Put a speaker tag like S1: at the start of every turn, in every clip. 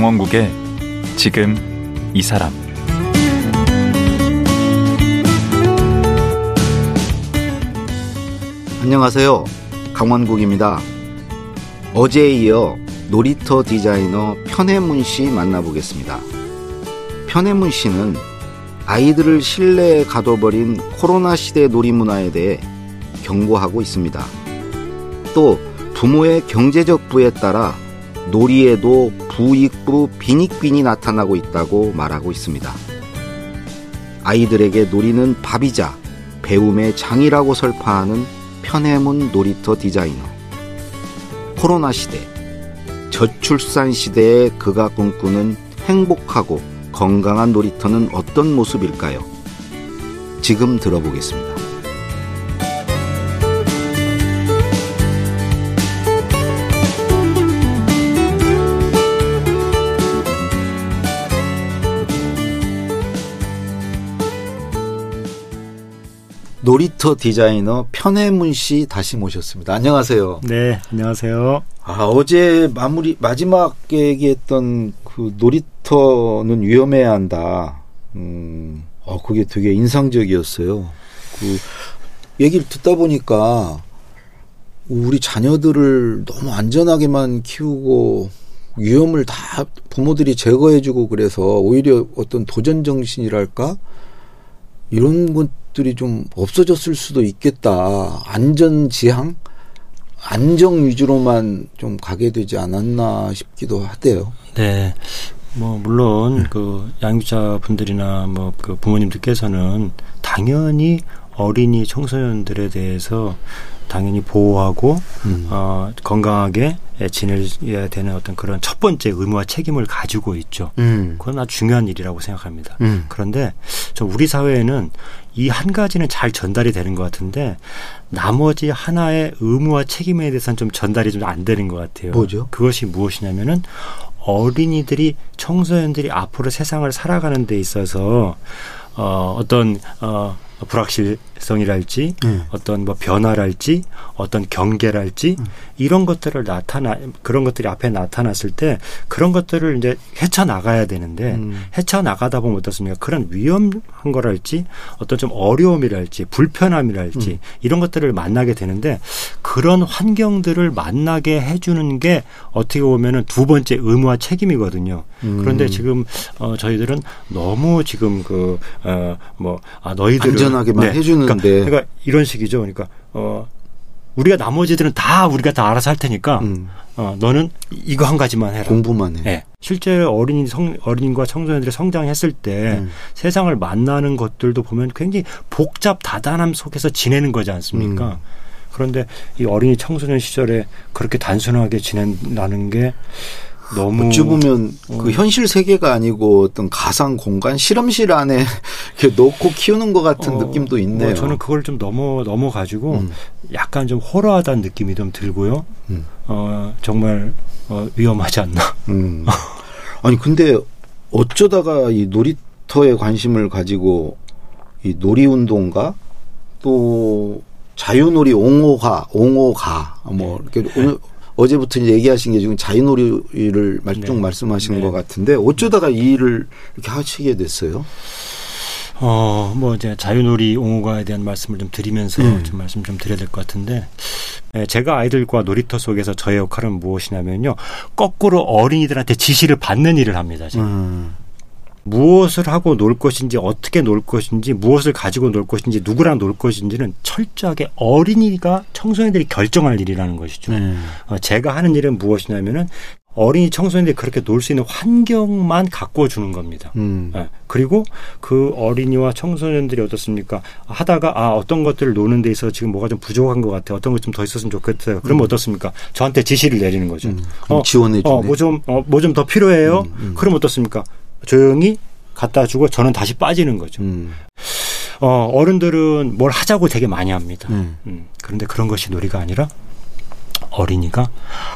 S1: 강원국의 지금 이 사람
S2: 안녕하세요. 강원국입니다. 어제에 이어 놀이터 디자이너 편혜문 씨 만나보겠습니다. 편혜문 씨는 아이들을 실내에 가둬버린 코로나 시대 놀이 문화에 대해 경고하고 있습니다. 또 부모의 경제적 부에 따라 놀이에도 부익부 빈익빈이 나타나고 있다고 말하고 있습니다. 아이들에게 놀이는 밥이자 배움의 장이라고 설파하는 편해문 놀이터 디자이너. 코로나 시대, 저출산 시대에 그가 꿈꾸는 행복하고 건강한 놀이터는 어떤 모습일까요? 지금 들어보겠습니다. 놀이터 디자이너 편혜문 씨 다시 모셨습니다. 안녕하세요.
S3: 네, 안녕하세요.
S2: 아, 어제 마무리 마지막에 얘기했던 그 놀이터는 위험해야 한다. 음, 어, 그게 되게 인상적이었어요. 그 얘기를 듣다 보니까 우리 자녀들을 너무 안전하게만 키우고 위험을 다 부모들이 제거해주고 그래서 오히려 어떤 도전 정신이랄까 이런 것 들이 좀 없어졌을 수도 있겠다. 안전 지향? 안정 위주로만 좀 가게 되지 않았나 싶기도 하대요.
S3: 네. 뭐 물론 그 양육자 분들이나 뭐 그 부모님들께서는 당연히 어린이 청소년들에 대해서 당연히 보호하고 음. 어 건강하게 지내야 되는 어떤 그런 첫 번째 의무와 책임을 가지고 있죠. 음. 그건 아주 중요한 일이라고 생각합니다. 음. 그런데 저 우리 사회에는 이 한 가지는 잘 전달이 되는 것 같은데 나머지 하나의 의무와 책임에 대해서는 좀 전달이 좀 안 되는 것 같아요.
S2: 뭐죠?
S3: 그것이 무엇이냐면은 어린이들이 청소년들이 앞으로 세상을 살아가는 데 있어서 어 어떤 어 불확실 성이랄지 네. 어떤 뭐 변화랄지 어떤 경계랄지 음. 이런 것들을 나타나 그런 것들이 앞에 나타났을 때 그런 것들을 이제 헤쳐 나가야 되는데 음. 헤쳐 나가다 보면 어떻습니까? 그런 위험한 거랄지 어떤 좀 어려움이랄지 불편함이랄지 음. 이런 것들을 만나게 되는데 그런 환경들을 만나게 해주는 게 어떻게 보면은 두 번째 의무와 책임이거든요. 음. 그런데 지금 어 저희들은 너무 지금 그어뭐 아, 너희들은
S2: 안전하게만
S3: 네.
S2: 해주는데
S3: 그러니까, 그러니까, 이런 식이죠. 그러니까 어 우리가 나머지들은 다 우리가 다 알아서 할 테니까 음. 어 너는 이거 한 가지만 해라.
S2: 공부만 해.
S3: 네. 실제 어린이 성 어린과 청소년들이 성장했을 때 음. 세상을 만나는 것들도 보면 굉장히 복잡 다단함 속에서 지내는 거지 않습니까? 음. 그런데 이 어린이 청소년 시절에 그렇게 단순하게 지낸다는 게 너무
S2: 어찌 보면 어. 그 현실 세계가 아니고 어떤 가상 공간 실험실 안에 이렇게 놓고 키우는 것 같은 어, 느낌도 있네요. 뭐
S3: 저는 그걸 좀 넘어 넘어 가지고 음. 약간 좀 호러하다는 느낌이 좀 들고요. 음. 어 정말 어, 위험하지 않나. 음.
S2: 아니 근데 어쩌다가 이 놀이터에 관심을 가지고 이 놀이 운동가 또 자유놀이 옹호가 옹호가 뭐 네. 이렇게 오늘 어제부터 얘기하신 게 지금 자유놀이를 쭉 네. 말씀하신 네. 것 같은데 어쩌다가 이 일을 이렇게 하시게 됐어요?
S3: 어, 뭐 이제 자유놀이 옹호가에 대한 말씀을 좀 드리면서 음. 좀 말씀 좀 드려야 될 것 같은데 예, 제가 아이들과 놀이터 속에서 저의 역할은 무엇이냐면요. 거꾸로 어린이들한테 지시를 받는 일을 합니다. 제가. 음. 무엇을 하고 놀 것인지 어떻게 놀 것인지 무엇을 가지고 놀 것인지 누구랑 놀 것인지는 철저하게 어린이가 청소년들이 결정할 일이라는 것이죠. 음. 어, 제가 하는 일은 무엇이냐면은 어린이 청소년들이 그렇게 놀 수 있는 환경만 갖고 주는 겁니다. 음. 네. 그리고 그 어린이와 청소년들이 어떻습니까? 하다가 아 어떤 것들을 노는 데 있어서 지금 뭐가 좀 부족한 것 같아요. 어떤 것 좀 더 있었으면 좋겠어요. 그러면 음. 어떻습니까? 저한테 지시를 내리는 거죠. 음.
S2: 어, 지원해 주네.
S3: 어, 뭐좀 어, 뭐좀 더 필요해요. 음, 음. 그럼 어떻습니까? 조용히 갖다 주고 저는 다시 빠지는 거죠. 음. 어, 어른들은 뭘 하자고 되게 많이 합니다. 음. 음. 그런데 그런 것이 놀이가 아니라 어린이가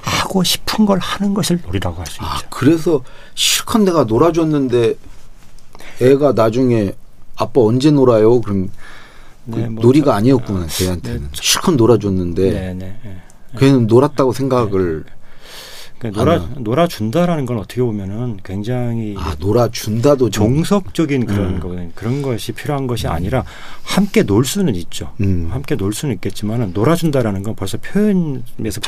S3: 하고 싶은 걸 하는 것을 놀이라고 할수 아, 있죠.
S2: 그래서 실컷 내가 놀아줬는데 애가 나중에 아빠 언제 놀아요? 그럼 그 네, 뭐 놀이가 저, 아니었구나 걔한테는 네, 실컷 놀아줬는데 네, 네, 네. 걔는 놀았다고 생각을
S3: 그러니까 놀아
S2: 하나.
S3: 놀아준다라는 건 어떻게 보면은 굉장히
S2: 아 놀아준다도 좀.
S3: 정석적인 그런
S2: 음.
S3: 거거든요. 그런 것이 필요한 것이 아니라 함께 놀 수는 있죠.
S2: 음.
S3: 함께 놀 수는 있겠지만은 놀아준다라는 건 벌써 표현에서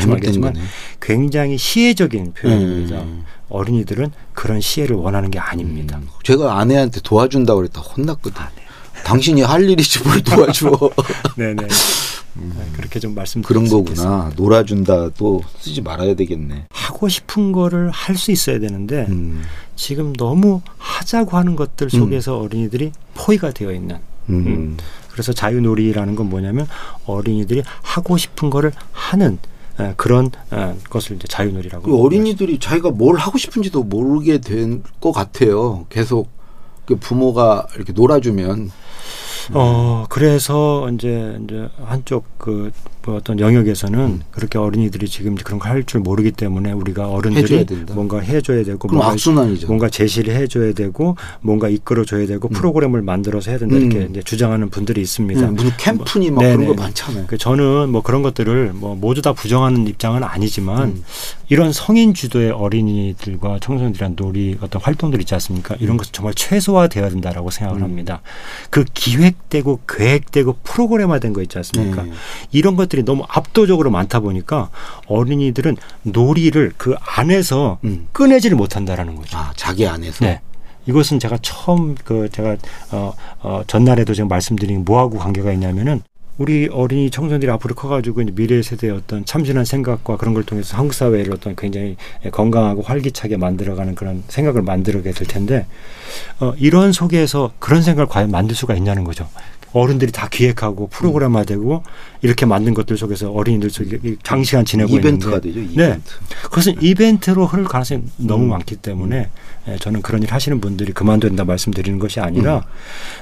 S2: 거네.
S3: 굉장히 시혜적인 표현입니다.
S2: 음.
S3: 어린이들은 그런 시혜를 원하는 게 아닙니다.
S2: 제가 아내한테 도와준다고 그랬다 혼났거든.
S3: 아, 네.
S2: 당신이 할 일이지 뭘 도와줘.
S3: 네네. 네, 그렇게 좀 말씀드릴
S2: 그런
S3: 수
S2: 거구나. 놀아준다 또 쓰지 말아야 되겠네.
S3: 하고 싶은 거를 할 수 있어야 되는데
S2: 음.
S3: 지금 너무 하자고 하는 것들 속에서 어린이들이 포위가 되어 있는
S2: 음.
S3: 그래서 자유놀이라는 건 뭐냐면 어린이들이 하고 싶은 거를 하는 에, 그런 에, 것을 이제 자유놀이라고
S2: 그 어린이들이 자기가 뭘 하고 싶은지도 모르게 된 것 같아요. 계속 그 부모가 이렇게 놀아주면
S3: 어 그래서 이제 이제 한쪽 그뭐 어떤 영역에서는
S2: 음.
S3: 그렇게 어린이들이 지금 그런 걸할줄 모르기 때문에 우리가 어른들이. 뭔가 해줘야 되고 뭔가
S2: 악순환이죠.
S3: 뭔가 제시를 해줘야 되고 뭔가 이끌어줘야 되고 프로그램을 만들어서 해야 된다 이렇게
S2: 음.
S3: 주장하는 분들이 있습니다.
S2: 음, 무슨 캠프니 막
S3: 네네.
S2: 그런 거 많잖아요.
S3: 그 저는 뭐 그런 것들을 뭐 모두 다 부정하는 입장은 아니지만
S2: 음.
S3: 이런 성인 주도의 어린이들과 청소년들이란 놀이 어떤 활동들 있지 않습니까? 이런 것은 정말 최소화되어야 된다라고 생각을
S2: 음.
S3: 합니다. 그 기획 되고 계획되고 프로그램화된 거 있지 않습니까?
S2: 네.
S3: 이런 것들이 너무 압도적으로 많다 보니까 어린이들은 놀이를 그 안에서
S2: 음.
S3: 꺼내지를 못한다라는 거죠.
S2: 아 자기 안에서
S3: 네. 이것은 제가 처음 그 제가 어, 어 전날에도 제가 말씀드린 뭐하고 관계가 있냐면은 우리 어린이 청소년들이 앞으로 커가지고 이제 미래 세대의 어떤 참신한 생각과 그런 걸 통해서 한국 사회를 어떤 굉장히 건강하고 활기차게 만들어가는 그런 생각을 만들게 될 텐데 어, 이런 속에서 그런 생각을 과연 만들 수가 있냐는 거죠. 어른들이 다 기획하고 프로그램화되고 이렇게 만든 것들 속에서 어린이들 속에 이 장시간 지내고
S2: 이벤트가
S3: 있는데
S2: 되죠.
S3: 네.
S2: 이벤트.
S3: 그것은 이벤트로 흐를 가능성이 너무
S2: 음.
S3: 많기 때문에 예, 저는 그런 일 하시는 분들이 그만둬야 된다 말씀드리는 것이 아니라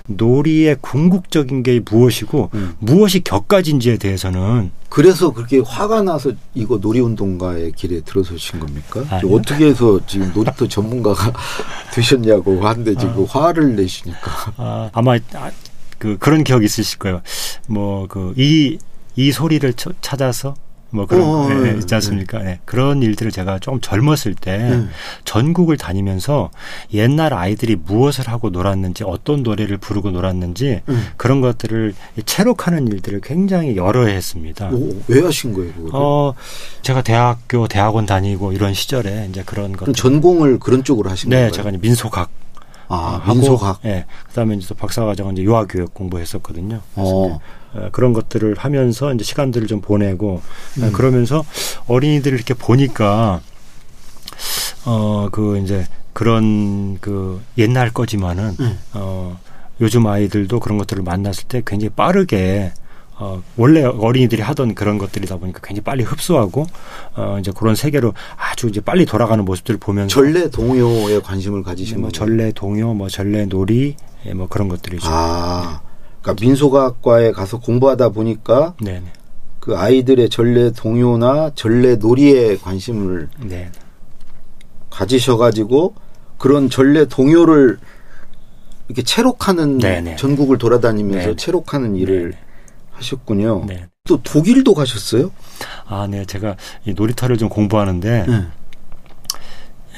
S3: 놀이의 궁극적인 게 무엇이고
S2: 음.
S3: 무엇이 격가진지에 대해서는
S2: 그래서 그렇게 화가 나서 이거 놀이운동가의 길에 들어서신 겁니까? 어떻게 해서 지금 놀이터 전문가가 되셨냐고 하는데 지금 화를 내시니까.
S3: 아, 아마 아, 그 그런 기억 있으실 거예요. 뭐 그 이 이 소리를 쳐- 찾아서 뭐 그런
S2: 어,
S3: 예,
S2: 예,
S3: 있지 않습니까? 예. 그런 일들을 제가 좀 젊었을 때
S2: 음.
S3: 전국을 다니면서 옛날 아이들이 무엇을 하고 놀았는지 어떤 노래를 부르고 놀았는지
S2: 음.
S3: 그런 것들을 체록하는 일들을 굉장히 여러 해 했습니다.
S2: 오, 왜 하신 거예요, 그거?
S3: 어, 제가 대학교, 대학원 다니고 이런 시절에 이제 그런 것들.
S2: 전공을 그런 쪽으로 하신
S3: 네,
S2: 건가요?
S3: 제가 민속학.
S2: 아,
S3: 하고,
S2: 민속학.
S3: 예. 그다음에 이제 또 박사 과정은 이제 유아 교육 공부했었거든요. 그래서
S2: 어.
S3: 어, 그런 것들을 하면서 이제 시간들을 좀 보내고 어,
S2: 음.
S3: 그러면서 어린이들을 이렇게 보니까 어 그 이제 그런 그 옛날 거지만은
S2: 음.
S3: 어 요즘 아이들도 그런 것들을 만났을 때 굉장히 빠르게 어 원래 어린이들이 하던 그런 것들이다 보니까 굉장히 빨리 흡수하고 어 이제 그런 세계로 아주 이제 빨리 돌아가는 모습들을 보면서
S2: 전래 동요에 관심을 가지신
S3: 뭐? 전래 동요 뭐 전래 놀이 예, 뭐 그런 것들이죠.
S2: 아, 그러니까 민속학과에 가서 공부하다 보니까
S3: 네, 네.
S2: 그 아이들의 전래 동요나 전래 놀이에 관심을
S3: 네.
S2: 가지셔가지고 그런 전래 동요를 이렇게 체록하는
S3: 네네.
S2: 전국을 돌아다니면서
S3: 네네.
S2: 체록하는 일을
S3: 네네.
S2: 하셨군요.
S3: 네.
S2: 또 독일도 가셨어요?
S3: 아, 네. 제가 이 놀이터를 좀 공부하는데
S2: 네.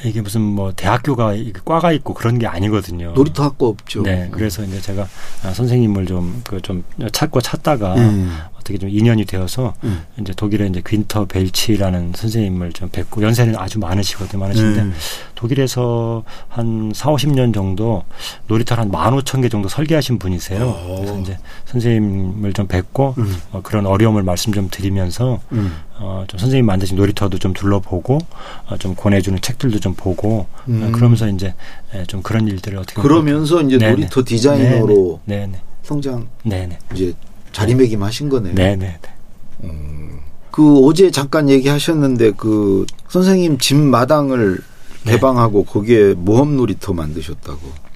S3: 이게 무슨 뭐 대학교가 과가 있고 그런 게 아니거든요.
S2: 놀이터 학과 없죠.
S3: 네. 그래서 이제 제가 아, 선생님을 좀그 좀 찾고 찾다가
S2: 음.
S3: 어떻게 좀 인연이 되어서
S2: 음.
S3: 이제 독일에 이제 퀸터 벨치라는 선생님을 좀 뵙고 연세는 아주 많으시거든요. 많으신데
S2: 음.
S3: 독일에서 한 4, 50년 정도 놀이터를 한 15,000개 정도 설계하신 분이세요.
S2: 오.
S3: 그래서 이제 선생님을 좀 뵙고
S2: 음.
S3: 어, 그런 어려움을 말씀 좀 드리면서
S2: 음.
S3: 어, 좀 선생님 만드신 놀이터도 좀 둘러보고 어, 좀 권해주는 책들도 좀 보고 어,
S2: 음.
S3: 그러면서 이제 예, 좀 그런 일들을 어떻게
S2: 그러면서 이제
S3: 네네.
S2: 놀이터 디자이너로
S3: 네네
S2: 성장
S3: 네네
S2: 이제 자리매김하신 거네요.
S3: 네네
S2: 그 어제 잠깐 얘기하셨는데 그 선생님 집 마당을
S3: 네.
S2: 개방하고 거기에 모험 놀이터 만드셨다고.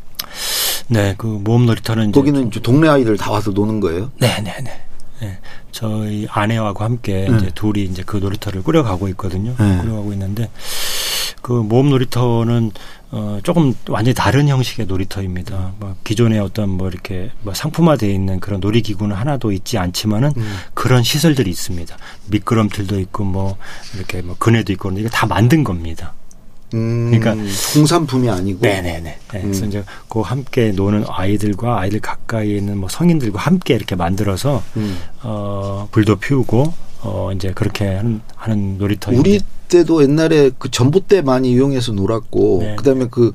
S3: 네 그 모험 놀이터는
S2: 거기는 이제 동네 아이들 다 와서 노는 거예요?
S3: 네 네 네. 네. 저희 아내하고 함께
S2: 네.
S3: 이제 둘이 이제 그 놀이터를 꾸려가고 있거든요.
S2: 네.
S3: 꾸려가고 있는데 그 모험 놀이터는 어 조금 완전히 다른 형식의 놀이터입니다. 뭐 기존의 어떤 뭐 이렇게 뭐 상품화되어 있는 그런 놀이기구는 하나도 있지 않지만은
S2: 음.
S3: 그런 시설들이 있습니다. 미끄럼틀도 있고 뭐 이렇게 뭐 그네도 있고 이게 다 만든 겁니다.
S2: 음,
S3: 그러니까
S2: 공산품이 아니고.
S3: 네네네. 네, 그래서
S2: 음.
S3: 이제 그 함께 노는 아이들과 아이들 가까이에 있는 뭐 성인들과 함께 이렇게 만들어서
S2: 음.
S3: 어 불도 피우고 어 이제 그렇게 하는, 하는 놀이터인데
S2: 우리 때도 옛날에 그 전봇대 많이 이용해서 놀았고
S3: 네.
S2: 그다음에 그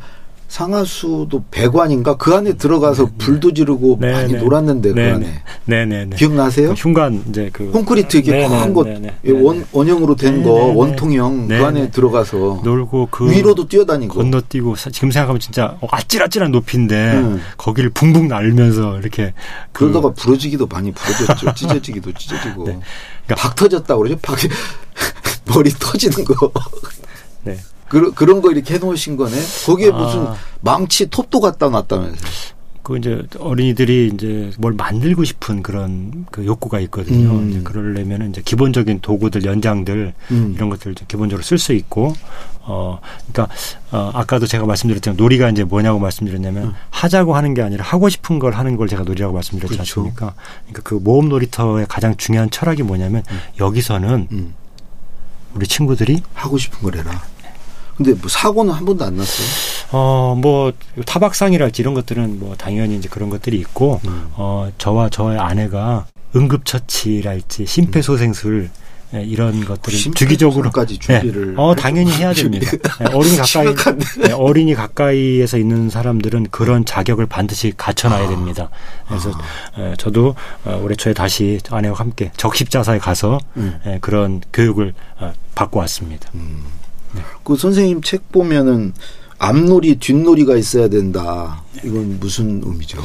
S2: 상하수도 배관인가 그 안에 들어가서 불도 지르고
S3: 네,
S2: 많이
S3: 네.
S2: 놀았는데 그
S3: 네,
S2: 안에
S3: 네네네.
S2: 기억나세요?
S3: 그 흉관 이제 그
S2: 콘크리트 이게
S3: 네네,
S2: 큰 거,
S3: 네네,
S2: 예, 원,
S3: 네네.
S2: 원형으로 된 거. 원통형, 그. 안에 들어가서
S3: 놀고 그
S2: 위로도 뛰어다니고.
S3: 건너뛰고 사- 지금 생각하면 진짜 어, 아찔아찔한 높이인데
S2: 음.
S3: 거기를 붕붕 날면서 이렇게 그
S2: 그러다가 부러지기도 많이 부러졌죠. 찢어지기도 찢어지고.
S3: 네. 그러니까
S2: 박 터졌다 그러죠? 박, 머리 터지는 거.
S3: 네.
S2: 그, 그런 거 이렇게 해놓으신 거네? 거기에
S3: 아.
S2: 무슨 망치 톱도 갖다 놨다면서요.
S3: 그 이제 어린이들이 이제 뭘 만들고 싶은 그런 그 욕구가 있거든요.
S2: 음.
S3: 이제 그러려면 이제 기본적인 도구들, 연장들
S2: 음.
S3: 이런 것들 좀 기본적으로 쓸 수 있고 어 그러니까 어 아까도 제가 말씀드렸지만 놀이가 이제 뭐냐고 말씀드렸냐면
S2: 음.
S3: 하자고 하는 게 아니라 하고 싶은 걸 하는 걸 제가 놀이라고 말씀드렸지
S2: 그렇죠.
S3: 않습니까? 그러니까 그 모험 놀이터의 가장 중요한 철학이 뭐냐면 여기서는
S2: 음.
S3: 우리 친구들이
S2: 하고 싶은 걸 해라. 근데 뭐 사고는 한 번도 안 났어요?
S3: 어, 뭐, 타박상이랄지 이런 것들은 뭐, 당연히 이제 그런 것들이 있고,
S2: 음.
S3: 어, 저와 저의 아내가 응급처치랄지 심폐소생술 예, 이런 것들을 주기적으로
S2: 까지
S3: 예,
S2: 준비를.
S3: 어, 당연히 해야 됩니다. 예, 어린이 가까이. 예, 어린이 가까이에서 있는 사람들은 그런 자격을 반드시 갖춰놔야 됩니다. 그래서 예, 저도 어, 올해 초에 다시 아내와 함께 적십자사에 가서
S2: 음.
S3: 예, 그런 교육을 어, 받고 왔습니다.
S2: 그 선생님 책 보면은 앞놀이, 뒷놀이가 있어야 된다. 이건 무슨 의미죠?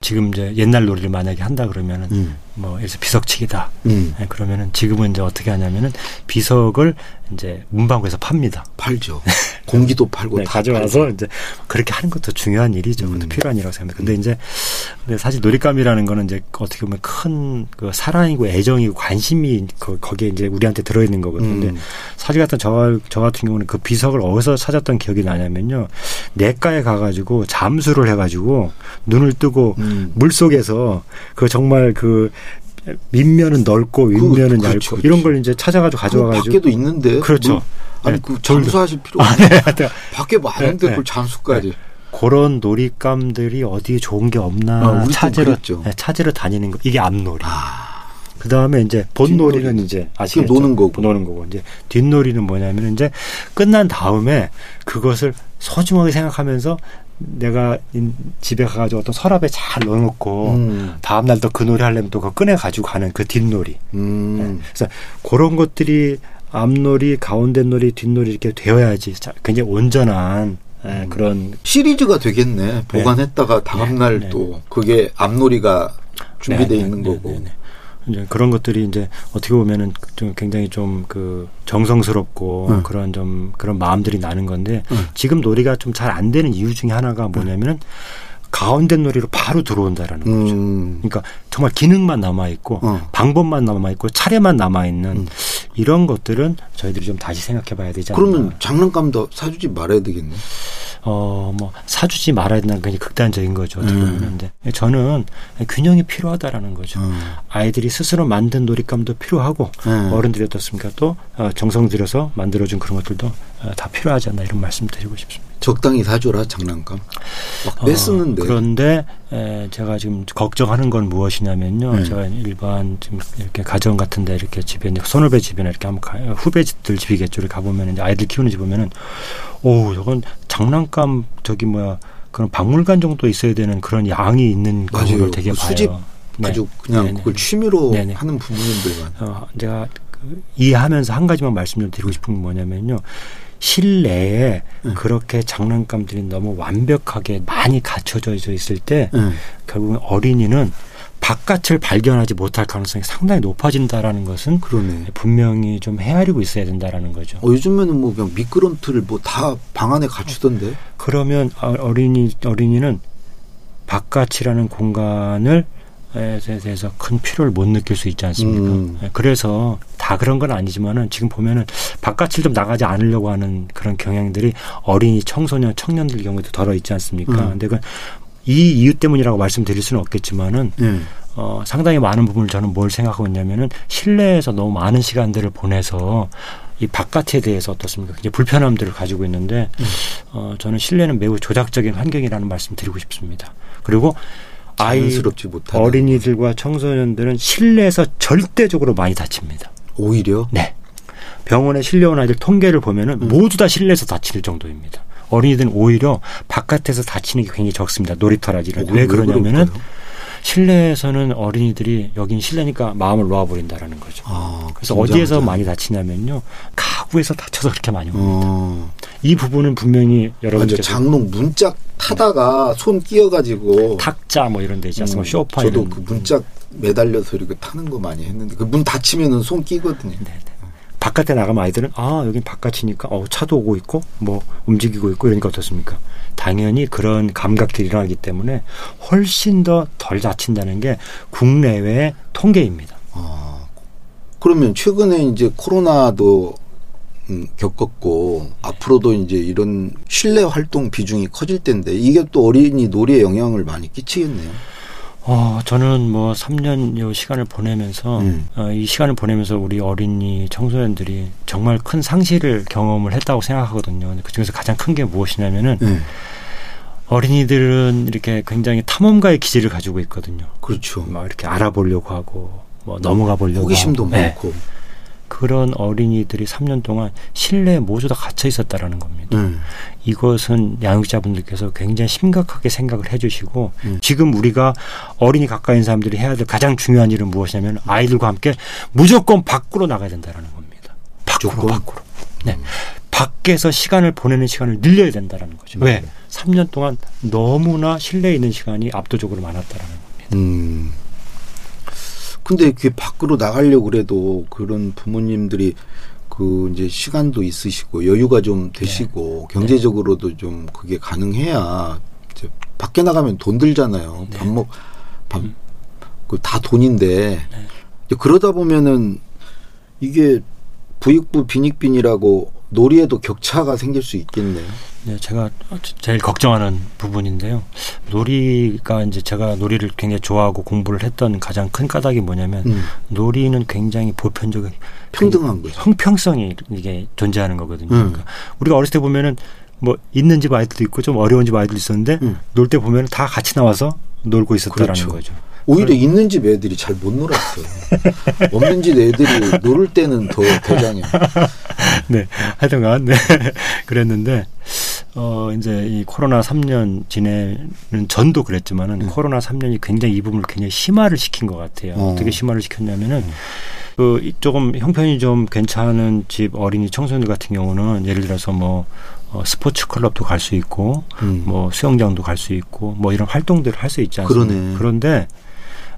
S3: 지금 이제 옛날 놀이를 만약에 한다 그러면은
S2: 음.
S3: 뭐 예를 들어서 비석치기다.
S2: 음.
S3: 예, 그러면은 지금은 이제 어떻게 하냐면은 비석을 이제 문방구에서 팝니다.
S2: 팔죠. 공기도 팔고
S3: 네,
S2: 다
S3: 가져와서
S2: 팔죠.
S3: 이제 그렇게 하는 것도 중요한 일이죠. 그것도
S2: 음.
S3: 필요한 일이라고 생각합니다. 근데 이제 근데 사실 놀잇감이라는 거는 이제 어떻게 보면 큰 그 사랑이고 애정이고 관심이 거, 거기에 이제 우리한테 들어 있는 거거든요. 근데
S2: 음.
S3: 사실 같은 저, 저 같은 경우는 그 비석을 어디서 찾았던 기억이 나냐면요. 내과에 가 가지고 잠수를 해 가지고 눈을 뜨고
S2: 음.
S3: 물 속에서 그 정말 그 밑면은 넓고 윗면은
S2: 그렇지,
S3: 얇고
S2: 그렇지.
S3: 이런 걸 이제 찾아가지고 가져와가지고
S2: 밖에도 있는데.
S3: 그렇죠.
S2: 물- 아니
S3: 네.
S2: 그 잠수하실 필요
S3: 아.
S2: 네, 밖에 많은데
S3: 네,
S2: 그걸 잠수까지.
S3: 그런 놀잇감들이 어디에 좋은 게
S2: 아,
S3: 없나
S2: 땐
S3: 찾으러. 네, 찾으러 다니는 거 이게 앞놀이.
S2: 아.
S3: 그 다음에 이제 본놀이는 이제 아시겠죠?
S2: 노는 거고.
S3: 노는 거고 이제 뒷놀이는 뭐냐면 이제 끝난 다음에 그것을 소중하게 생각하면서 내가 인- 집에 가가지고 어떤 서랍에 잘 넣어놓고
S2: 음.
S3: 다음 날 또 그 놀이 하려면 또 그거 꺼내 가지고 가는 그 뒷놀이.
S2: 음.
S3: 그래서 그런 것들이 앞놀이, 가운데 놀이, 뒷놀이 이렇게 되어야지 자, 굉장히 온전한 예, 그런
S2: 시리즈가 되겠네. 보관했다가 다음날
S3: 네,
S2: 또 그게 앞놀이가 준비돼
S3: 네,
S2: 있는
S3: 네,
S2: 거고.
S3: 이제 그런 것들이 이제 어떻게 보면은 좀 굉장히 좀 그 정성스럽고
S2: 음.
S3: 그런 좀 그런 마음들이 나는 건데
S2: 음.
S3: 지금 놀이가 좀 잘 안 되는 이유 중에 하나가 뭐냐면은 가운데 놀이로 바로 들어온다라는 거죠.
S2: 음.
S3: 그러니까 정말 기능만 남아 있고
S2: 어.
S3: 방법만 남아 있고 차례만 남아 있는
S2: 음.
S3: 이런 것들은 저희들이 좀 다시 생각해 봐야 되지 않나.
S2: 그러면 장난감도 사주지 말아야 되겠네.
S3: 어, 뭐, 사주지 말아야 된다는 게 극단적인 거죠. 어떻게
S2: 음.
S3: 보면. 근데 저는 균형이 필요하다라는 거죠.
S2: 음.
S3: 아이들이 스스로 만든 놀잇감도 필요하고
S2: 음.
S3: 어른들이 어떻습니까? 또 어, 정성 들여서 만들어준 그런 것들도 어, 다 필요하지 않나 이런 말씀 드리고 싶습니다.
S2: 적당히 사줘라 장난감. 막 뺏쓰는데.
S3: 어, 그런데 에, 제가 지금 걱정하는 건 무엇이냐면요.
S2: 네.
S3: 제가 일반 지금 이렇게 가정 같은데 이렇게 집에 이제 손을배 집이나 이렇게 한번 가, 후배들 집이겠죠. 이렇게 가보면 이제 아이들 키우는 집 보면은 오, 저건 장난감 저기 뭐야 그런 박물관 정도 있어야 되는 그런 양이 있는. 경우를 되게
S2: 그
S3: 봐요.
S2: 수집
S3: 네.
S2: 아주 그냥
S3: 네네.
S2: 그걸 취미로
S3: 네네.
S2: 하는 부모님들 많.
S3: 어, 제가 그 이해하면서 한 가지만 말씀 좀 드리고 싶은 게 뭐냐면요. 실내에
S2: 음.
S3: 그렇게 장난감들이 너무 완벽하게 많이 갖춰져 있을 때
S2: 음.
S3: 결국은 어린이는 바깥을 발견하지 못할 가능성이 상당히 높아진다라는 것은
S2: 그러네.
S3: 분명히 좀 헤아리고 있어야 된다라는 거죠.
S2: 어, 요즘에는 뭐 그냥 미끄럼틀 뭐 다 방 안에 갖추던데.
S3: 그러면 어- 어린이 어린이는 바깥이라는 공간을 대해서 큰 필요를 못 느낄 수 있지 않습니까?
S2: 음.
S3: 예, 그래서 다 그런 건 아니지만은 지금 보면은 바깥을 좀 나가지 않으려고 하는 그런 경향들이 어린이, 청소년, 청년들 경우에도 덜어 있지 않습니까?
S2: 음.
S3: 근데 그 이 이유 때문이라고 말씀드릴 수는 없겠지만은
S2: 예.
S3: 어, 상당히 많은 부분을 저는 뭘 생각하고 있냐면은 실내에서 너무 많은 시간들을 보내서 이 바깥에 대해서 어떻습니까? 이제 불편함들을 가지고 있는데
S2: 음.
S3: 어, 저는 실내는 매우 조작적인 환경이라는 말씀 드리고 싶습니다. 그리고
S2: 자연스럽지 못하다.
S3: 어린이들과 청소년들은 실내에서 절대적으로 많이 다칩니다.
S2: 오히려
S3: 네. 병원에 실려온 아이들 통계를 보면은
S2: 음.
S3: 모두 다 실내에서 다칠 정도입니다. 어린이들은 오히려 바깥에서 다치는 게 굉장히 적습니다. 놀이터라지.
S2: 어,
S3: 왜 그러냐면은
S2: 그럴까요?
S3: 실내에서는 어린이들이 여긴 실내니까 마음을 놓아버린다라는 거죠.
S2: 아,
S3: 그래서
S2: 긴장하자.
S3: 어디에서 많이 다치냐면요. 가구에서 다쳐서 그렇게 많이 옵니다.
S2: 어.
S3: 이 부분은 분명히 여러분께서
S2: 장롱 문짝 타다가 손 끼어가지고
S3: 탁자 뭐 이런 데 있지 않습니까?
S2: 음,
S3: 쇼파
S2: 저도
S3: 이런
S2: 그 문짝 매달려서 이렇게 타는 거 많이 했는데 그 문 닫히면은 손 끼거든요.
S3: 네, 바깥에 나가면 아이들은 아 여긴 바깥이니까 어 차도 오고 있고 뭐 움직이고 있고 이러니까 어떻습니까? 당연히 그런 감각들이 일어나기 때문에 훨씬 더 덜 다친다는 게 국내외 통계입니다.
S2: 아, 그러면 최근에 이제 코로나도 음, 겪었고 앞으로도 이제 이런 실내 활동 비중이 커질 텐데 이게 또 어린이 놀이에 영향을 많이 끼치겠네요.
S3: 어, 저는 뭐 3년 요 시간을 보내면서
S2: 음.
S3: 어, 이 시간을 보내면서 우리 어린이 청소년들이 정말 큰 상실을 경험을 했다고 생각하거든요. 근데 그중에서 가장 큰 게 무엇이냐면은
S2: 네,
S3: 어린이들은 이렇게 굉장히 탐험가의 기질을 가지고 있거든요.
S2: 그렇죠.
S3: 막 이렇게 알아보려고 하고 뭐 넘어가 보려고
S2: 호기심도
S3: 하고. 네.
S2: 많고.
S3: 그런 어린이들이 3년 동안 실내에 모두 다 갇혀 있었다라는 겁니다.
S2: 네.
S3: 이것은 양육자분들께서 굉장히 심각하게 생각을 해주시고
S2: 음.
S3: 지금 우리가 어린이 가까이 있는 사람들이 해야 될 가장 중요한 일은 무엇이냐면 아이들과 함께 무조건 밖으로 나가야 된다라는 겁니다. 밖으로
S2: 무조건?
S3: 밖으로. 네. 밖에서 시간을 보내는 시간을 늘려야 된다라는 거죠. 왜? 3년 동안 너무나 실내에 있는 시간이 압도적으로 많았다라는 겁니다.
S2: 음. 근데 그 밖으로 나가려고 그래도 그런 부모님들이 그 이제 시간도 있으시고 여유가 좀 되시고 경제적으로도 좀 그게 가능해야 이제 밖에 나가면 돈 들잖아요.
S3: 네.
S2: 밥 먹, 밥, 그다 돈인데 이제 그러다 보면은 이게 부익부 빈익빈이라고 놀이에도 격차가 생길 수 있겠네요.
S3: 네, 제가 제일 걱정하는 부분인데요. 놀이가 이제 제가 놀이를 굉장히 좋아하고 공부를 했던 가장 큰 까닭이 뭐냐면
S2: 음,
S3: 놀이는 굉장히 보편적인
S2: 평등한 거죠.
S3: 형평성이 이게 존재하는 거거든요.
S2: 음.
S3: 그러니까 우리가 어렸을 때 보면은 뭐 있는 집 아이들도 있고 좀 어려운 집 아이들도 있었는데
S2: 음.
S3: 놀때 보면 다 같이 나와서 놀고 있었다라는
S2: 그렇죠.
S3: 거죠.
S2: 오히려 있는 집 애들이 잘 못 놀았어요. 없는 집 애들이 놀을 때는 더 대장이야.
S3: 네, 하여튼간 네. 그랬는데 어 이제 이 코로나 3년 지내는 전도 그랬지만은
S2: 음.
S3: 코로나 3년이 굉장히 이 부분을 굉장히 심화를 시킨 것 같아요.
S2: 어.
S3: 어떻게 심화를 시켰냐면은 그 이- 조금 형편이 좀 괜찮은 집 어린이 청소년들 같은 경우는 예를 들어서 뭐 어, 스포츠 클럽도 갈 수 있고
S2: 음.
S3: 뭐 수영장도 갈 수 있고 뭐 이런 활동들을 할 수 있지 않습니까?
S2: 그러네.
S3: 그런데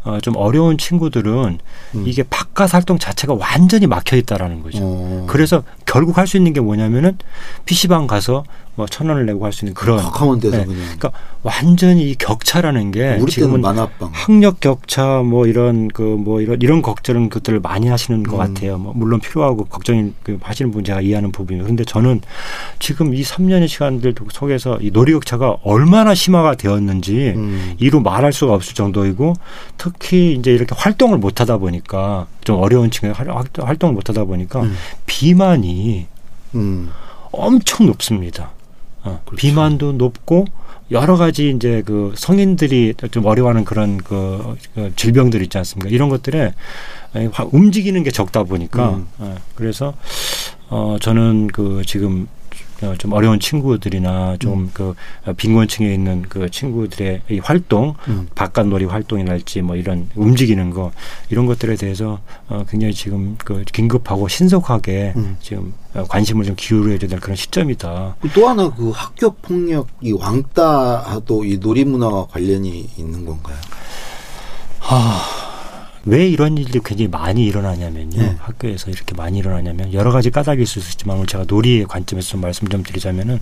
S3: 어, 좀 어려운 친구들은
S2: 음.
S3: 이게 바깥 활동 자체가 완전히 막혀 있다라는 거죠.
S2: 어.
S3: 그래서 결국 할 수 있는 게 뭐냐면은 PC방 가서 뭐천 원을 내고 할 수 있는 그런
S2: kak하면 돼서
S3: 네.
S2: 그냥.
S3: 그러니까 완전히 이 격차라는 게
S2: 우리
S3: 지금은
S2: 만화방.
S3: 학력 격차 뭐 이런 그 뭐 이런 이런 걱정은 것들을 많이 하시는 것
S2: 음.
S3: 같아요. 뭐 물론 필요하고 걱정이 그 하시는 분 제가 이해하는 부분이에요. 그런데 저는 지금 이 3년의 시간들 속에서 이 놀이 격차가 얼마나 심화가 되었는지
S2: 음.
S3: 이루 말할 수가 없을 정도이고 특히 이제 이렇게 활동을 못 하다 보니까 좀 어려운 층에 활- 활동을 못 하다 보니까
S2: 음.
S3: 비만이
S2: 음.
S3: 엄청 높습니다. 어,
S2: 그렇죠.
S3: 비만도 높고 여러 가지 이제 그 성인들이 좀 어려워하는 그런 그, 그 질병들 있지 않습니까? 이런 것들에 화- 움직이는 게 적다 보니까
S2: 음.
S3: 어, 그래서 어 저는 그 지금 어, 좀 어려운 친구들이나 좀
S2: 음.
S3: 그 빈곤층에 있는 그 친구들의 이 활동
S2: 음.
S3: 바깥 놀이 활동이랄지 뭐 이런 움직이는 거 이런 것들에 대해서 어 굉장히 지금 그 긴급하고 신속하게
S2: 음.
S3: 지금 어, 관심을 좀 기울여야 될 그런 시점이다.
S2: 또 하나 그 학교 폭력 이 왕따도 이 놀이 문화와 관련이 있는 건가요?
S3: 왜 이런 일들이 굉장히 많이 일어나냐면요.
S2: 네.
S3: 학교에서 이렇게 많이 일어나냐면 여러 가지 까닭이 있을 수 있지만 오늘 제가 놀이의 관점에서 좀 말씀 좀 드리자면은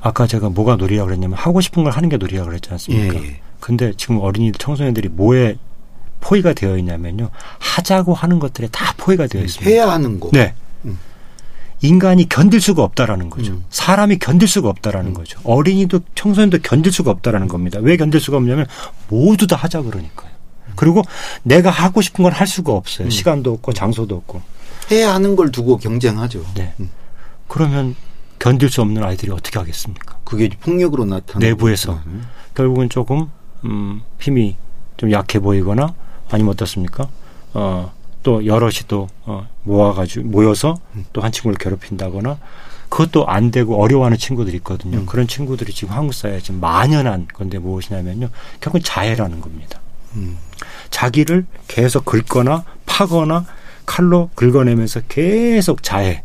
S3: 아까 제가 뭐가 놀이라고 그랬냐면 하고 싶은 걸 하는 게 놀이라고 그랬지 않습니까?
S2: 예, 예.
S3: 근데 지금 어린이들 청소년들이 뭐에 포위가 되어 있냐면요. 하자고 하는 것들에 다 포위가 되어 있습니다.
S2: 해야 하는 거.
S3: 네.
S2: 음.
S3: 인간이 견딜 수가 없다라는 거죠.
S2: 음.
S3: 사람이 견딜 수가 없다라는 거죠. 어린이도 청소년도 견딜 수가 없다라는 겁니다. 왜 견딜 수가 없냐면 모두 다 하자 그러니까요. 그리고 내가 하고 싶은 건 할 수가 없어요.
S2: 음.
S3: 시간도 없고 장소도 없고.
S2: 해야 하는 걸 두고 경쟁하죠.
S3: 네.
S2: 음.
S3: 그러면 견딜 수 없는 아이들이 어떻게 하겠습니까?
S2: 그게 폭력으로 나타나는
S3: 내부에서.
S2: 음.
S3: 결국은 조금 음, 힘이 좀 약해 보이거나 아니면 어떻습니까? 어, 또 여럿이 또 어, 모아가지고 모여서 또 한 친구를 괴롭힌다거나 그것도 안 되고 어려워하는 친구들이 있거든요.
S2: 음.
S3: 그런 친구들이 지금 한국 사회에 지금 만연한 건데 무엇이냐면요. 결국은 자해라는 겁니다.
S2: 음.
S3: 자기를 계속 긁거나 파거나 칼로 긁어내면서 계속 자해.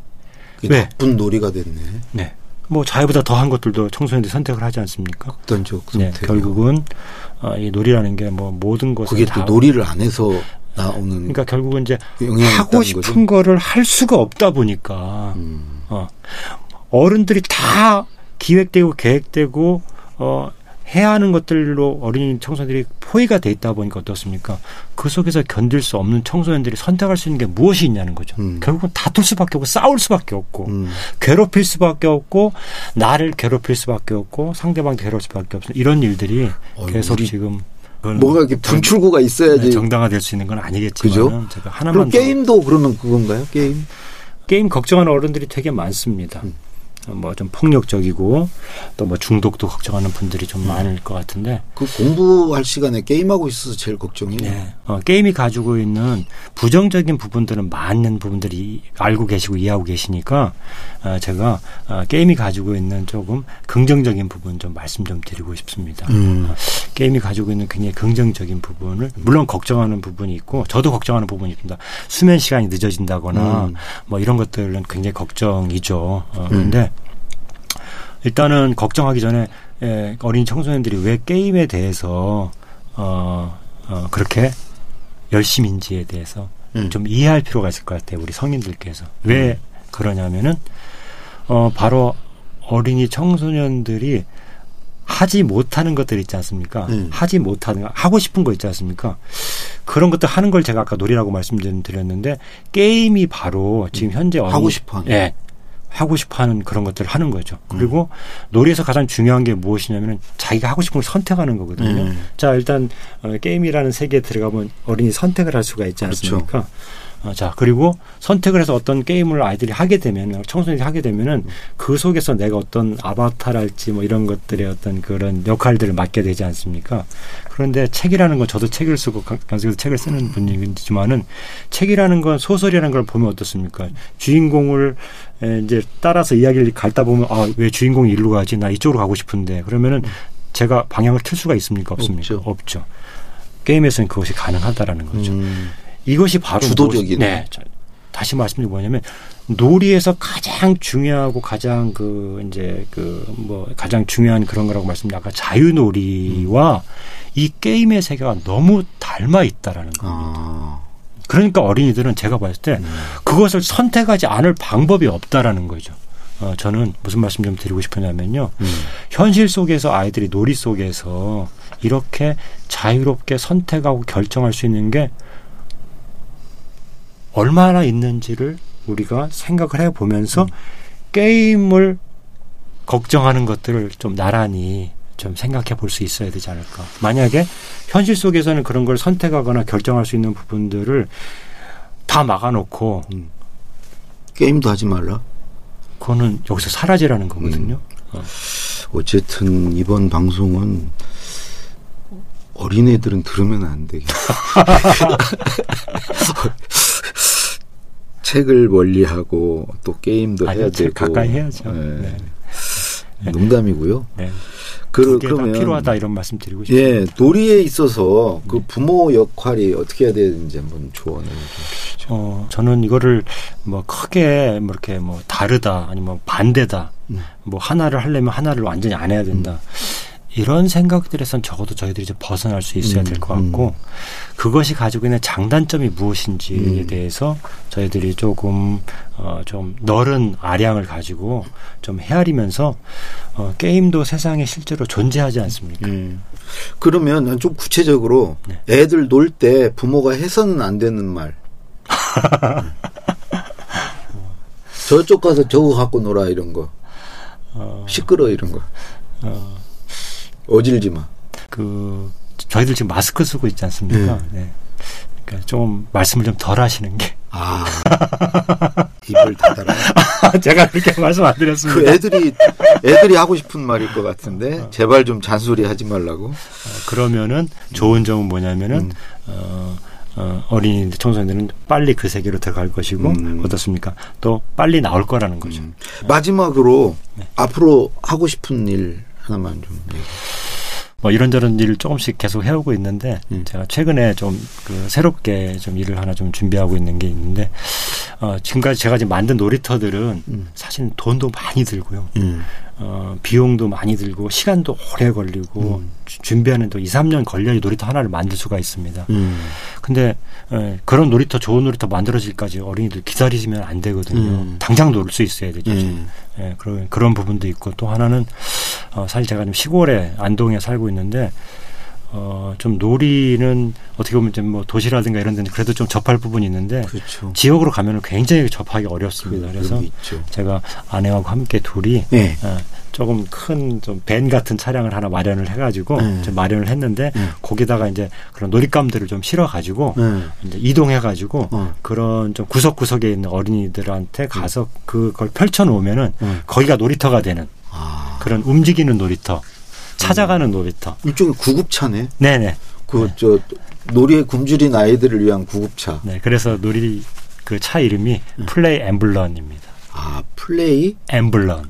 S2: 그게
S3: 왜?
S2: 나쁜 놀이가 됐네.
S3: 네. 뭐 자해보다 더한 것들도 청소년들이 선택을 하지 않습니까?
S2: 극단적
S3: 네,
S2: 선택.
S3: 결국은 어, 이 놀이라는 게 뭐 모든 것을
S2: 그게 다또 놀이를 안 해서 나오는
S3: 그러니까 결국은 이제 하고 싶은 거를 할 수가 없다 보니까
S2: 음.
S3: 어, 어른들이 다 기획되고 계획되고 어, 해야 하는 것들로 어린이 청소년들이 포위가 돼 있다 보니까 어떻습니까? 그 속에서 견딜 수 없는 청소년들이 선택할 수 있는 게 무엇이 있냐는 거죠.
S2: 음.
S3: 결국은 다툴 수밖에 없고 싸울 수밖에 없고
S2: 음.
S3: 괴롭힐 수밖에 없고 나를 괴롭힐 수밖에 없고 상대방 괴롭힐 수밖에 없는 이런 일들이
S2: 어이,
S3: 계속 지금
S2: 뭐가 이렇게 분출구가 있어야지.
S3: 네, 정당화될 수 있는 건 아니겠지만
S2: 그죠?
S3: 제가
S2: 그럼
S3: 하나만 더
S2: 게임도 그러면 그건가요? 게임?
S3: 게임 걱정하는 어른들이 되게 많습니다.
S2: 음.
S3: 뭐 좀 폭력적이고 또 뭐 중독도 걱정하는 분들이 좀
S2: 음.
S3: 많을 것 같은데
S2: 그 공부할 시간에 게임하고 있어서 제일 걱정이에요.
S3: 네. 어, 게임이 가지고 있는 부정적인 부분들은 많은 부분들이 알고 계시고 이해하고 계시니까 어, 제가 어, 게임이 가지고 있는 조금 긍정적인 부분 좀 말씀 좀 드리고 싶습니다.
S2: 음.
S3: 게임이 가지고 있는 굉장히 긍정적인 부분을 물론 걱정하는 부분이 있고 저도 걱정하는 부분이 있습니다. 수면 시간이 늦어진다거나
S2: 음.
S3: 뭐 이런 것들은 굉장히 걱정이죠. 어, 그런데 일단은 걱정하기 전에 예, 어린 청소년들이 왜 게임에 대해서 어, 어, 그렇게 열심인지에 대해서
S2: 음.
S3: 좀 이해할 필요가 있을 것 같아요. 우리 성인들께서 왜 그러냐면은 어 바로 어린이 청소년들이 하지 못하는 것들 있지 않습니까?
S2: 음.
S3: 하지 못하는 거, 하고 싶은 거 있지 않습니까? 그런 것들 하는 걸 제가 아까 놀이라고 말씀드렸는데 게임이 바로 지금 현재 어린이-
S2: 음. 하고 싶어 하는.
S3: 예. 하고 싶어 하는 그런 것들을 하는 거죠.
S2: 음.
S3: 그리고 놀이에서 가장 중요한 게 무엇이냐면은 자기가 하고 싶은 걸 선택하는 거거든요.
S2: 음.
S3: 자, 일단 어, 게임이라는 세계에 들어가면 어린이 선택을 할 수가 있지
S2: 그렇죠.
S3: 않습니까? 어, 자, 그리고 선택을 해서 어떤 게임을 아이들이 하게 되면, 청소년이 하게 되면은 그 속에서 내가 어떤 아바타랄지 뭐 이런 것들의 어떤 그런 역할들을 맡게 되지 않습니까? 그런데 책이라는 건 저도 책을 쓰고 가- 계속해서 책을 쓰는 분이지만은 책이라는 건 소설이라는 걸 보면 어떻습니까? 주인공을 에, 이제 따라서 이야기를 갈다 보면 아, 왜 주인공이 일로 가지? 나 이쪽으로 가고 싶은데 그러면은 제가 방향을 틀 수가 있습니까? 없습니까?
S2: 없죠.
S3: 없죠. 게임에서는 그것이 가능하다라는 거죠.
S2: 음.
S3: 이것이 바로
S2: 주도적인.
S3: 네. 자, 다시 말씀드리면 뭐냐면 놀이에서 가장 중요하고 가장 그 이제 그 뭐 가장 중요한 그런 거라고 말씀드린 아까 자유놀이와 이 게임의 세계가 너무 닮아 있다라는 겁니다.
S2: 아.
S3: 그러니까 어린이들은 제가 봤을 때 그것을 선택하지 않을 방법이 없다라는 거죠. 어, 저는 무슨 말씀 좀 드리고 싶으냐면요.
S2: 음.
S3: 현실 속에서 아이들이 놀이 속에서 이렇게 자유롭게 선택하고 결정할 수 있는 게 얼마나 있는지를 우리가 생각을 해 보면서 게임을 걱정하는 것들을 좀 나란히 좀 생각해 볼 수 있어야 되지 않을까. 만약에 현실 속에서는 그런 걸 선택하거나 결정할 수 있는 부분들을 다 막아놓고
S2: 게임도 하지 말라.
S3: 그거는 여기서 사라지라는 거거든요. 어.
S2: 어쨌든 이번 방송은 어린애들은 들으면 안 되겠어. 책을 멀리하고 또 게임도
S3: 아니요,
S2: 해야
S3: 책
S2: 되고
S3: 가까이 해야죠.
S2: 네.
S3: 네.
S2: 농담이고요.
S3: 네.
S2: 그, 그러면
S3: 필요하다 이런 말씀 드리고 싶어요.
S2: 예 놀이에 있어서
S3: 네.
S2: 그 부모 역할이 어떻게 해야 되는지 한번 조언을 좀 주시죠.
S3: 어, 저는 이거를 뭐 크게 뭐 이렇게 뭐 다르다 아니면 반대다
S2: 음.
S3: 뭐 하나를 하려면 하나를 완전히 안 해야 된다. 이런 생각들에선 적어도 저희들이 좀 벗어날 수 있어야 될것
S2: 음,
S3: 같고 그것이 가지고 있는 장단점이 무엇인지에
S2: 음.
S3: 대해서 저희들이 조금 어, 좀 넓은 아량을 가지고 좀 헤아리면서 어, 게임도 세상에 실제로 존재하지 않습니까?
S2: 음. 그러면 난 좀 구체적으로
S3: 네.
S2: 애들 놀 때 부모가 해서는 안 되는 말. 저쪽 가서 저거 갖고 놀아 이런 거.
S3: 어,
S2: 시끄러 이런 거.
S3: 어,
S2: 어질지 마.
S3: 그 저희들 지금 마스크 쓰고 있지 않습니까? 네. 그러니까 좀 말씀을 좀 덜 하시는 게
S2: 아 입을 닫아라.
S3: 제가 그렇게 말씀
S2: 안그
S3: 드렸습니다.
S2: 애들이 애들이 하고 싶은 말일 것 같은데 제발 좀 잔소리 하지 말라고.
S3: 어, 그러면은 좋은 점은 뭐냐면은
S2: 음.
S3: 어, 어, 어린이들 청소년들은 빨리 그 세계로 들어갈 것이고
S2: 음.
S3: 어떻습니까? 또 빨리 나올 거라는 거죠.
S2: 음. 마지막으로
S3: 네.
S2: 앞으로 하고 싶은 일 하나만 좀.
S3: 뭐 이런저런 일을 조금씩 계속 해오고 있는데
S2: 음.
S3: 제가 최근에 좀 그 새롭게 좀 일을 하나 좀 준비하고 있는 게 있는데 어, 지금까지 제가 지금 만든 놀이터들은
S2: 음.
S3: 사실 돈도 많이 들고요.
S2: 음.
S3: 어, 비용도 많이 들고 시간도 오래 걸리고
S2: 음.
S3: 주- 준비하는 또 2, 3년 걸려야 놀이터 하나를 만들 수가 있습니다.
S2: 음.
S3: 근데 에, 그런 놀이터 좋은 놀이터 만들어질까지 어린이들 기다리시면 안 되거든요.
S2: 음.
S3: 당장 놀 수 있어야 되죠.
S2: 음.
S3: 예, 그런 그런 부분도 있고 또 하나는 어, 사실 제가 좀 시골에 안동에 살고 있는데 어, 좀 놀이는 어떻게 보면 좀뭐 도시라든가 이런 데는 그래도 좀 접할 부분이 있는데
S2: 그렇죠.
S3: 지역으로 가면은 굉장히 접하기 어렵습니다. 그 래서
S2: 게 있죠.
S3: 제가 아내하고 함께 둘이
S2: 네.
S3: 어, 조금 큰 좀 밴 같은 차량을 하나 마련을 해가지고
S2: 음.
S3: 좀 마련을 했는데
S2: 음.
S3: 거기다가 이제 그런 놀잇감들을 좀 실어가지고
S2: 네.
S3: 이제 이동해가지고
S2: 어.
S3: 그런 좀 구석구석에 있는 어린이들한테 가서 그걸 펼쳐놓으면은
S2: 음.
S3: 거기가 놀이터가 되는
S2: 아.
S3: 그런 움직이는 놀이터, 찾아가는 놀이터.
S2: 일종의 구급차네.
S3: 네네.
S2: 그저 놀이에 굶주린 아이들을 위한 구급차.
S3: 네. 그래서 놀이 그 차 이름이
S2: 음.
S3: 플레이 앰블런입니다.
S2: 아 플레이
S3: 앰블런.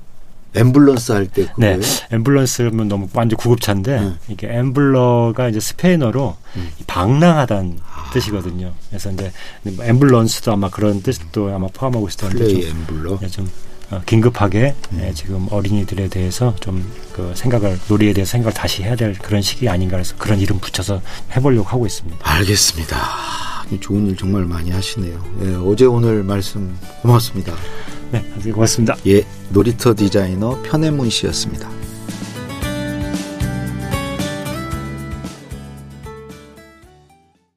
S2: 앰뷸런스 할 때 그거예요.
S3: 네. 앰뷸런스면 너무 완전 구급차인데
S2: 음.
S3: 이게 ambular가 이제 스페인어로
S2: 음.
S3: 이 방랑하다는
S2: 아.
S3: 뜻이거든요. 그래서 이제 뭐 앰뷸런스도 아마 그런 뜻도 아마 포함하고 있을 텐데
S2: 플레이.
S3: 예, 좀 어, 긴급하게
S2: 음.
S3: 예, 지금 어린이들에 대해서 좀 그 생각을 놀이에 대해서 생각을 다시 해야 될 그런 시기 아닌가 해서 그런 이름 붙여서 해보려고 하고 있습니다.
S2: 알겠습니다. 이 좋은 일 정말 많이 하시네요. 예, 어제 오늘 말씀 고맙습니다.
S3: 네, 고맙습니다.
S2: 예, 놀이터 디자이너 편혜문 씨였습니다.